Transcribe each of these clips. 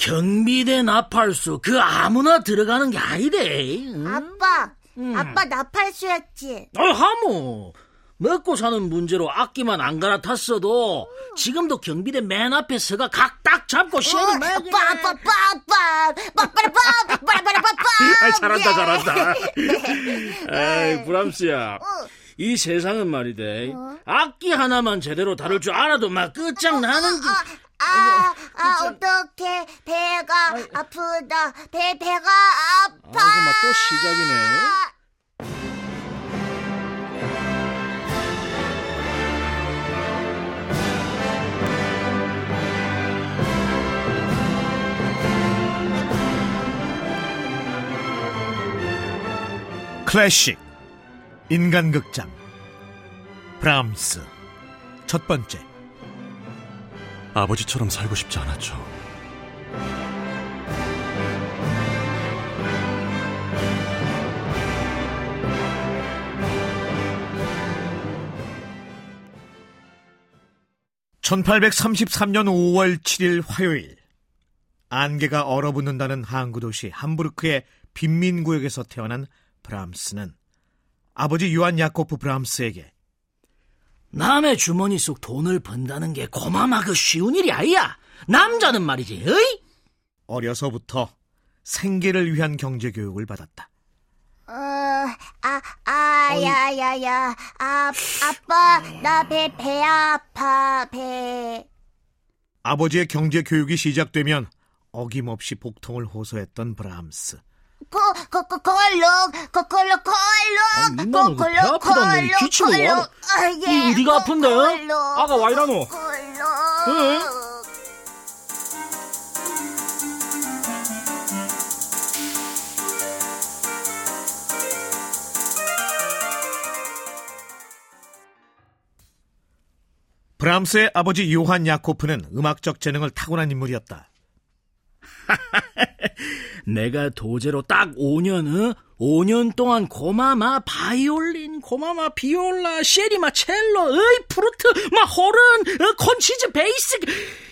경비대 나팔수 그 아무나 들어가는 게 아니대. 응? 아빠, 응. 아빠 나팔수였지. 아, 하모. 먹고 사는 문제로 악기만 안 갈아탔어도 지금도 경비대 맨 앞에 서가 각 딱 잡고 시험을 어, 막 빠빠빠빠 빠빠라빠 빠빠라빠빠 아 잘한다 잘한다 아이 브람스야 어. 이 세상은 말이대 어? 악기 하나만 제대로 다룰 줄 알아도 막 끝장나는 게 어, 아, 아, 아 어떡해. 배가 아이, 아프다. 배, 배가 아파. 아, 그만 또 시작이네. 클래식 인간극장. 브람스. 첫 번째. 아버지처럼 살고 싶지 않았죠. (1833년 5월 7일) 화요일. 안개가 얼어붙는다는 항구 도시 함부르크의 빈민구역에서 태어난 브람스는 아버지 요한 야코프 브람스에게 남의 주머니 속 돈을 번다는 게 고마마그 쉬운 일이 아니야. 남자는 말이지, 어이? 어려서부터 생계를 위한 경제 교육을 받았다. 어, 아, 아, 야, 야, 야. 아, 아빠, 나 배, 배 아파, 배. 아버지의 경제 교육이 시작되면 어김없이 복통을 호소했던 브람스. 걸룩, 거, 걸룩, 배 아프단 놈이 기침을 와. 아, 예, 어디가 아픈데? 아가 와이라노. 응? 브람스의 아버지 요한 야코프는 음악적 재능을 타고난 인물이었다. 내가 도제로 딱 5년, 어? 5년 동안 고마마 바이올린, 고마마 비올라, 쉐리마 첼로, 어이 플루트, 마 호른, 어, 콘치즈 베이스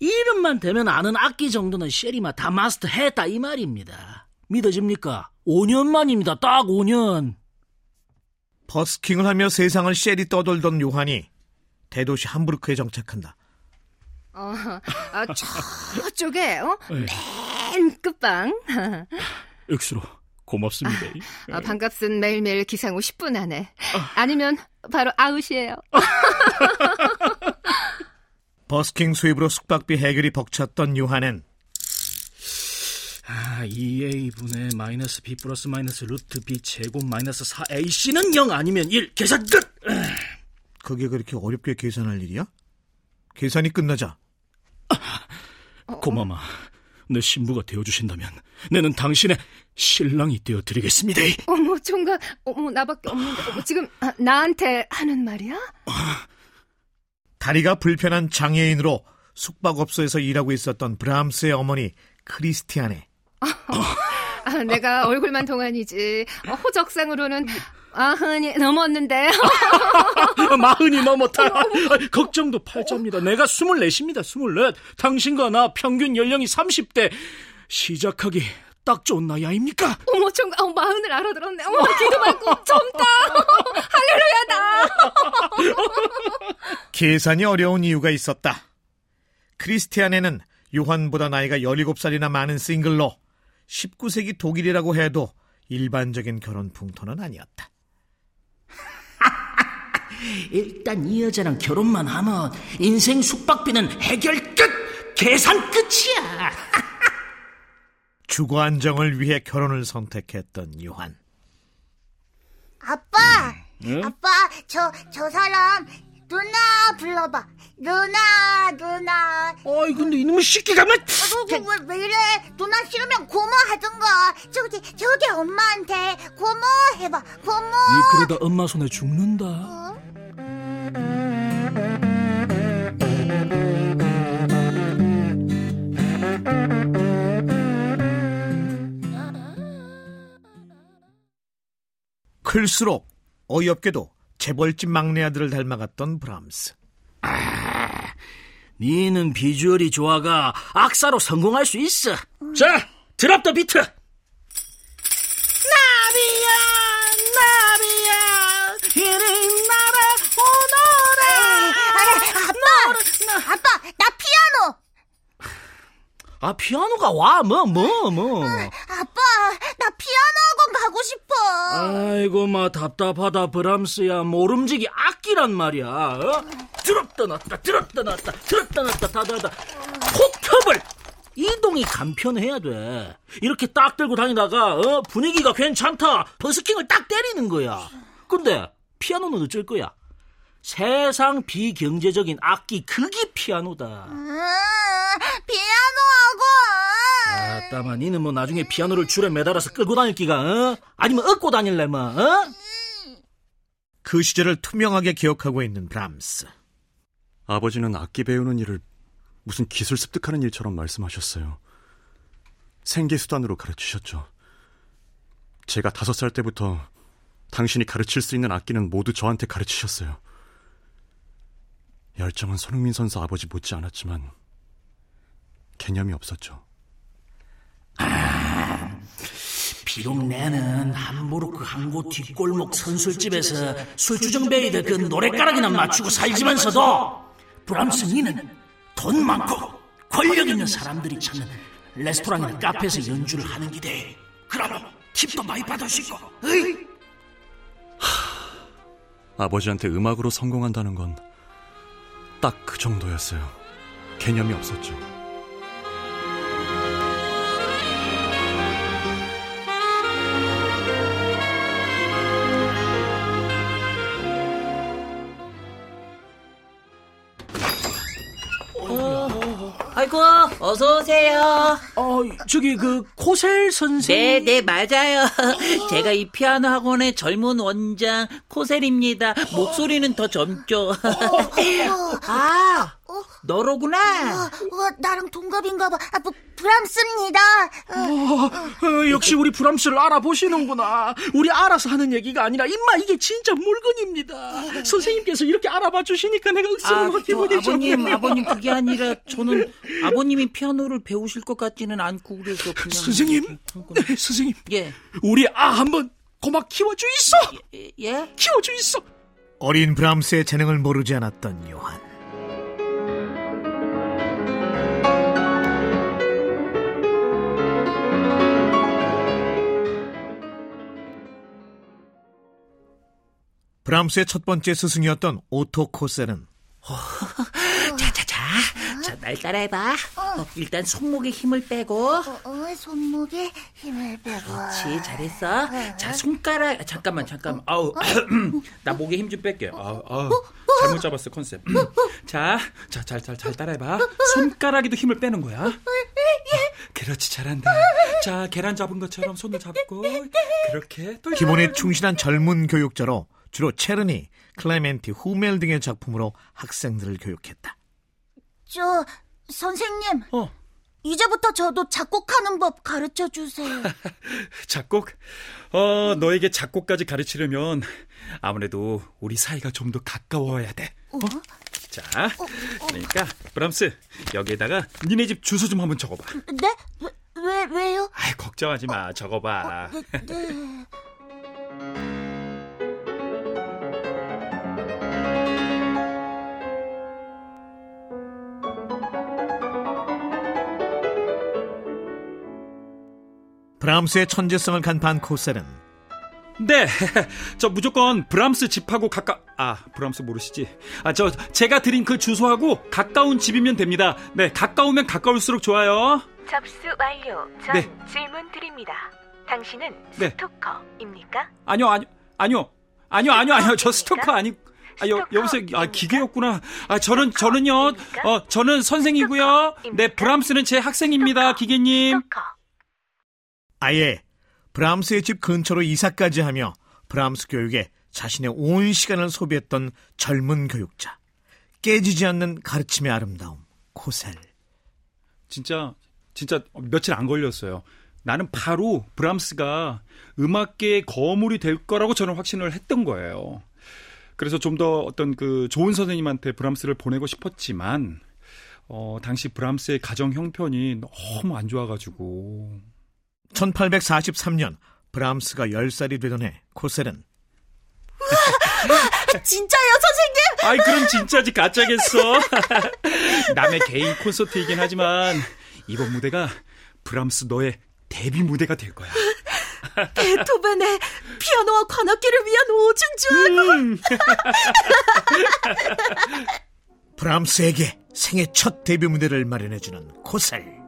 이름만 대면 아는 악기 정도는 쉐리마 다 마스터 했다 이 말입니다. 믿어집니까? 5년 만입니다. 딱 5년. 버스킹을 하며 세상을 쉐리 떠돌던 요한이 대도시 함부르크에 정착한다. 어, 아, 저쪽에 어? 네. 맨 끝방. 억수로 고맙습니다. 아, 아, 방값은 매일매일 기상 후 10분 안에. 아니면 바로 아웃이에요. 버스킹 수입으로 숙박비 해결이 벅찼던 요한은 아, 2a분의 마이너스 b 플러스 마이너스 루트 b 제곱 마이너스 4ac는 0 아니면 1 계산 끝! 그게 그렇게 어렵게 계산할 일이야? 계산이 끝나자 고마마 내 신부가 되어주신다면 내는 당신의 신랑이 되어드리겠습니다. 어머 총각, 어머 나밖에 없는데 어머, 지금 아, 나한테 하는 말이야? 다리가 불편한 장애인으로 숙박업소에서 일하고 있었던 브람스의 어머니 크리스티안에 아, 내가 얼굴만 동안이지 어, 호적상으로는 마흔이 넘었는데. 마흔이 넘었다. 걱정도 팔자입니다. 내가 스물넷입니다. 스물넷. 당신과 나 평균 연령이 30대. 시작하기 딱 좋은 나이 아닙니까? 어머, 정, 어, 마흔을 알아들었네. 어머, 기도 말고 젊다. 할렐루야다. 계산이 어려운 이유가 있었다. 크리스티안에는 요한보다 나이가 17살이나 많은 싱글로 19세기 독일이라고 해도 일반적인 결혼 풍토는 아니었다. 일단 이 여자랑 결혼만 하면 인생 숙박비는 해결 끝! 계산 끝이야! 주거 안정을 위해 결혼을 선택했던 요한. 아빠! 응? 아빠, 저, 저 사람, 누나 불러봐. 누나, 누나. 어이, 근데 이놈의 새끼가 뭐. 왜, 왜, 왜 이래? 누나 싫으면 고모 하든가. 저기, 저기 엄마한테 고모 해봐. 고모. 니 그러다 엄마 손에 죽는다. 어? 클수록 어이없게도 재벌집 막내 아들을 닮아갔던 브람스. 아, 니는 비주얼이 좋아가 악사로 성공할 수 있어. 자, 드랍 더 비트. 나비야, 나비야, 이리 나라 오너라. 아빠, 아빠, 나 피아노. 아, 피아노가 와, 뭐, 뭐, 뭐. 아빠, 나 피아노 가고 싶어. 아이고, 마, 답답하다, 브람스야. 모름지기 악기란 말이야. 어? 들었다 놨다, 들었다 놨다, 들었다 놨다, 다다다. 폭협을! 이동이 간편해야 돼. 이렇게 딱 들고 다니다가, 어? 분위기가 괜찮다. 버스킹을 딱 때리는 거야. 근데, 피아노는 어쩔 거야? 세상 비경제적인 악기, 그게 피아노다. 음, 피아노 학원. 아따마, 니는 뭐 나중에 피아노를 줄에 매달아서 끌고 다닐 기가, 어? 아니면 얻고 다닐래, 뭐, 어? 그 시절을 투명하게 기억하고 있는 브람스. 아버지는 악기 배우는 일을 무슨 기술 습득하는 일처럼 말씀하셨어요. 생계수단으로 가르치셨죠. 제가 다섯 살 때부터 당신이 가르칠 수 있는 악기는 모두 저한테 가르치셨어요. 열정은 손흥민 선수 아버지 못지 않았지만 개념이 없었죠. 비록 내는 함부르크 항구 뒷골목 선술집에서 술주정배이들 그 노랫가락이나 맞추고 살지면서도 브람스 니는 돈 많고 권력 있는 사람들이 찾는 레스토랑이나 카페에서 연주를 하는 기대 그러면 팁도 많이 수 있고 어이? 아버지한테 음악으로 성공한다는 건 딱 그 정도였어요. 개념이 없었죠. 아이고, 어서오세요. 어 저기 그 코셀 선생 네, 네, 맞아요. 제가 이 피아노 학원의 젊은 원장 코셀입니다. 목소리는 더 젊죠. 아, 너로구나. 어, 나랑 동갑인가 봐. 아, 브, 브람스입니다. 어, 어, 역시 우리 브람스를 알아보시는구나. 우리 알아서 하는 얘기가 아니라 임마 이게 진짜 물건입니다. 선생님께서 이렇게 알아봐 주시니까 내가 아, 억수로 저 기분이 아버님. 아버님 그게 아니라 저는 아버님이 피아노를 배우실 것 같지는 않고 그래서 그냥 선생님, 네, 선생님, 예, 우리 아 한번 고마 키워주이소. 예. 키워주이소. 어린 브람스의 재능을 모르지 않았던 요한. 브람스의 첫 번째 스승이었던 오토 코셀은 자자자, 자 날 따라해봐. 어, 일단 손목에 힘을 빼고. 어, 어, 손목에 힘을 빼고. 그렇지, 잘했어. 자, 손가락, 잠깐만, 잠깐만. 아우, 나 목에 힘 좀 뺄게. 아우, 아우, 잘못 잡았어, 컨셉. 자, 자, 잘, 잘, 잘 따라해봐. 손가락에도 힘을 빼는 거야. 어, 그렇지, 잘한다. 자, 계란 잡은 것처럼 손을 잡고, 그렇게. 또 기본에 충실한 젊은 교육자로 주로 체르니, 클레멘티, 후멜 등의 작품으로 학생들을 교육했다. 저, 선생님. 어. 이제부터 저도 작곡하는 법 가르쳐 주세요. 작곡? 어, 너에게 작곡까지 가르치려면 아무래도 우리 사이가 좀 더 가까워야 돼. 어? 자, 그러니까 브람스 여기에다가 니네 집 주소 좀 한번 적어봐. 네? 왜, 왜, 왜요? 아이 걱정하지 마, 적어봐. 네, 네. 브람스의 천재성을 간파한 코셀은 네, 저 무조건 브람스 집하고 가까 아 브람스 모르시지? 아 저 제가 드린 그 주소하고 가까운 집이면 됩니다. 네, 가까우면 가까울수록 좋아요. 접수 완료. 전 네. 질문 드립니다. 당신은 네. 스토커입니까? 아니요, 아니요, 아니요, 아니요, 아니요, 아니요. 저 스토커 아니. 아, 여, 여보세요. 아, 기계였구나. 아, 저는, 저는요, 어, 저는 선생이고요. 네, 브람스는 제 학생입니다, 기계님. 스토커. 아예 브람스의 집 근처로 이사까지 하며 브람스 교육에 자신의 온 시간을 소비했던 젊은 교육자. 깨지지 않는 가르침의 아름다움. 코셀. 진짜, 진짜 며칠 안 걸렸어요. 나는 바로 브람스가 음악계의 거물이 될 거라고 저는 확신을 했던 거예요. 그래서 좀 더 어떤 그 좋은 선생님한테 브람스를 보내고 싶었지만, 어, 당시 브람스의 가정 형편이 너무 안 좋아가지고. 1843년 브람스가 10살이 되던 해 코셀은 진짜요, 선생님? 아이 그럼 진짜지 가짜겠어. 남의 개인 콘서트이긴 하지만 이번 무대가 브람스 너의 데뷔 무대가 될 거야. 베토벤의 피아노와 관악기를 위한 오중주. 음. 브람스에게 생애 첫 데뷔 무대를 마련해주는 코셀.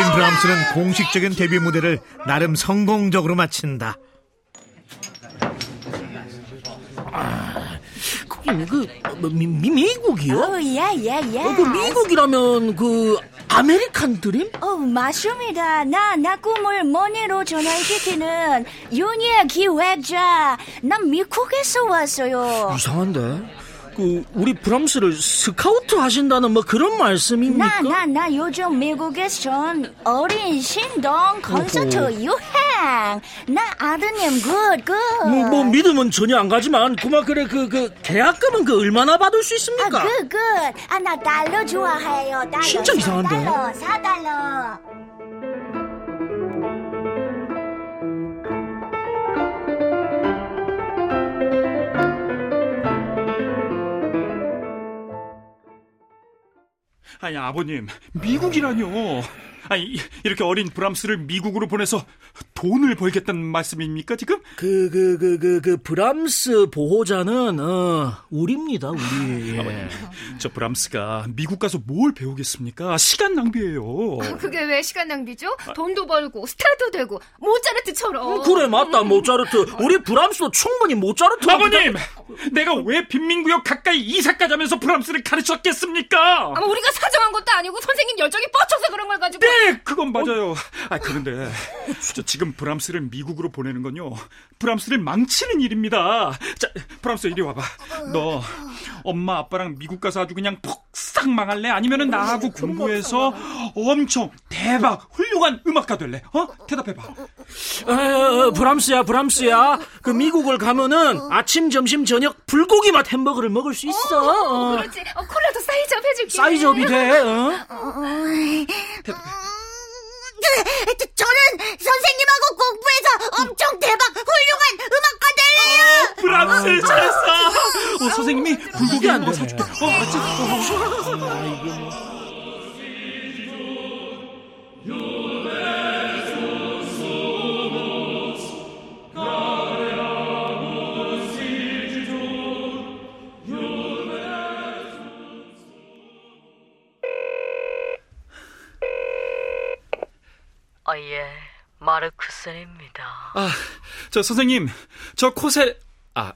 어린 브람스는 공식적인 데뷔 무대를 나름 성공적으로 마친다. 거기 그 뭐, 미, 미, 미국이요? 어, 야, 야, 야. 어, 그 미국이라면 그 아메리칸 드림? 어, 맞습니다. 나, 나 꿈을 money로 전환시키는 윤희의 기획자. 난 미국에서 왔어요. 이상한데. 그 우리 브람스를 스카우트 하신다는 뭐 그런 말씀입니까? 나, 나, 나 요즘 미국에선 어린 신동 콘서트 유행. 나 아드님 good, good. 뭐, 뭐 믿음은 전혀 안 가지만 그만 그래 그 그 계약금은 그 얼마나 받을 수 아, 있습니까? good, good. 아, 나 달러 좋아해요. 달러. 진짜 이상한데? 4달러, 4달러. 아니 아버님 미국이라뇨. 아니 이- 이렇게 어린 브람스를 미국으로 보내서 돈을 벌겠다는 말씀입니까 지금? 그 그 그 그 그 브람스 보호자는 어 우리입니다 우리. 예. 저 브람스가 미국 가서 뭘 배우겠습니까? 시간 낭비예요. 그게 왜 시간 낭비죠? 돈도 벌고 스타도 되고 모차르트처럼. 어, 그래 맞다 모차르트 우리 브람스도 충분히 모차르트 아버님, 내가 왜 빈민구역 가까이 이사까지 하면서 브람스를 가르쳤겠습니까? 아마 우리가 사정한 것도 아니고 선생님 열정이 뻗쳐서 그런 걸 가지고. 네, 그건 맞아요. 아, 그런데 저 지금 브람스를 미국으로 보내는 건요. 브람스를 망치는 일입니다. 자, 브람스 이리 와봐. 너 엄마 아빠랑 미국 가서 아주 그냥 폭삭 망할래? 아니면은 나하고 공부해서 엄청 대박 훌륭한 음악가 될래? 어? 대답해봐. 어, 어, 브람스야 브람스야 그 미국을 가면은 아침 점심 저녁 불고기 맛 햄버거를 먹을 수 있어 어. 그렇지. 어, 콜라도 사이즈업 해줄게. 사이즈업이 돼 어? 저는 선생님하고 공부해서 엄청 대박 훌륭한 음악가 될래요. 브람스 잘했어. 어, 선생님이 불고기 안 햄버거 되네. 사줄게. 어, 알았지? 어. 아, 마르크슨입니다. 아, 저 선생님, 저 코셀 아,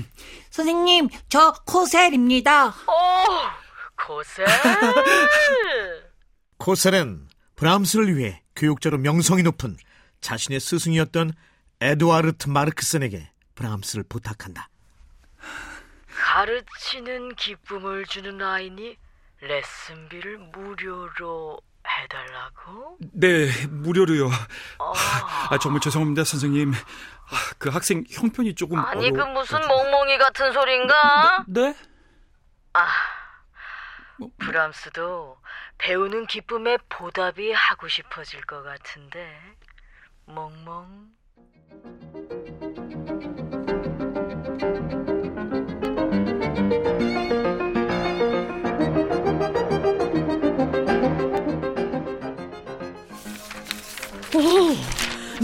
선생님, 저 코셀입니다. 오, 고세. 코셀은 브람스를 위해 교육자로 명성이 높은 자신의 스승이었던 에드와르트 마르크슨에게 브람스를 부탁한다. 가르치는 기쁨을 주는 아이니 레슨비를 무료로 해달라고? 네, 무료로요. 어, 아, 정말 죄송합니다, 선생님. 아, 그 학생 형편이 조금 아니 그 어려워- 무슨 멍멍이 같은 소린가? 네? 아, 브람스도 배우는 기쁨에 보답이 하고 싶어질 것 같은데 멍멍.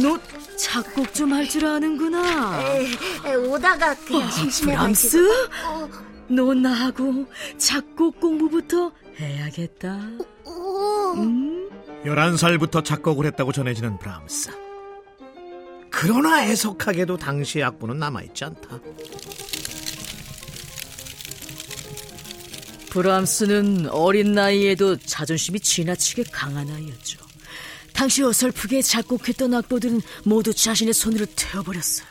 너 작곡 좀 할 줄 아는구나. 에, 오다가 그냥 심심해가지고. 브람스? 너 나하고 작곡 공부부터 해야겠다. 오, 음? 11살부터 작곡을 했다고 전해지는 브람스. 그러나 애석하게도 당시의 악보는 남아있지 않다. 브람스는 어린 나이에도 자존심이 지나치게 강한 아이였죠. 당시 어설프게 작곡했던 악보들은 모두 자신의 손으로 태워버렸어요.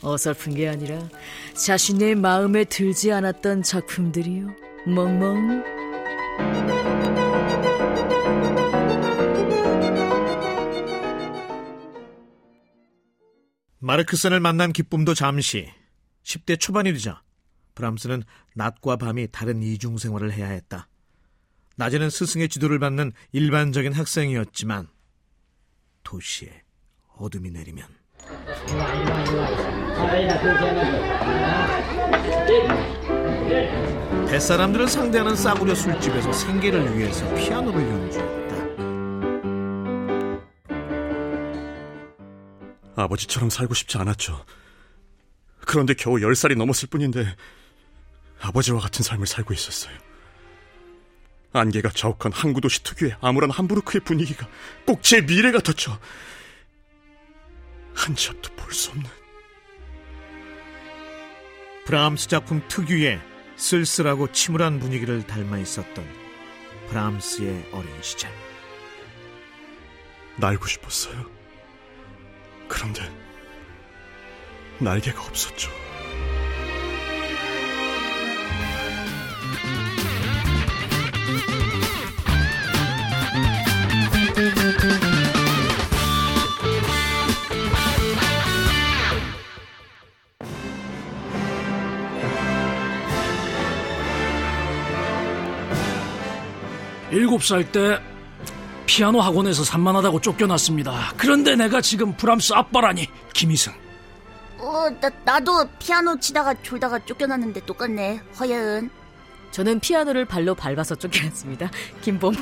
어설픈 게 아니라 자신의 마음에 들지 않았던 작품들이요. 멍멍. 마르크슨을 만난 기쁨도 잠시. 10대 초반이 되자 브람스는 낮과 밤이 다른 이중 생활을 해야 했다. 낮에는 스승의 지도를 받는 일반적인 학생이었지만 도시에 어둠이 내리면 뱃사람들을 상대하는 싸구려 술집에서 생계를 위해서 피아노를 연주했다. 아버지처럼 살고 싶지 않았죠. 그런데 겨우 10살이 넘었을 뿐인데 아버지와 같은 삶을 살고 있었어요. 안개가 자욱한 항구 도시 특유의 암울한 함부르크의 분위기가 꼭 제 미래 같았죠. 한치 앞도 볼 수 없는 브람스 작품 특유의 쓸쓸하고 침울한 분위기를 닮아 있었던 브람스의 어린 시절. 날고 싶었어요. 그런데 날개가 없었죠. 일곱 살때 피아노 학원에서 산만하다고 쫓겨났습니다. 그런데 내가 지금 브람스 아빠라니 김희승. 어, 나, 나도 피아노 치다가 졸다가 쫓겨났는데 똑같네. 허연. 저는 피아노를 발로 밟아서 쫓겨났습니다. 김범.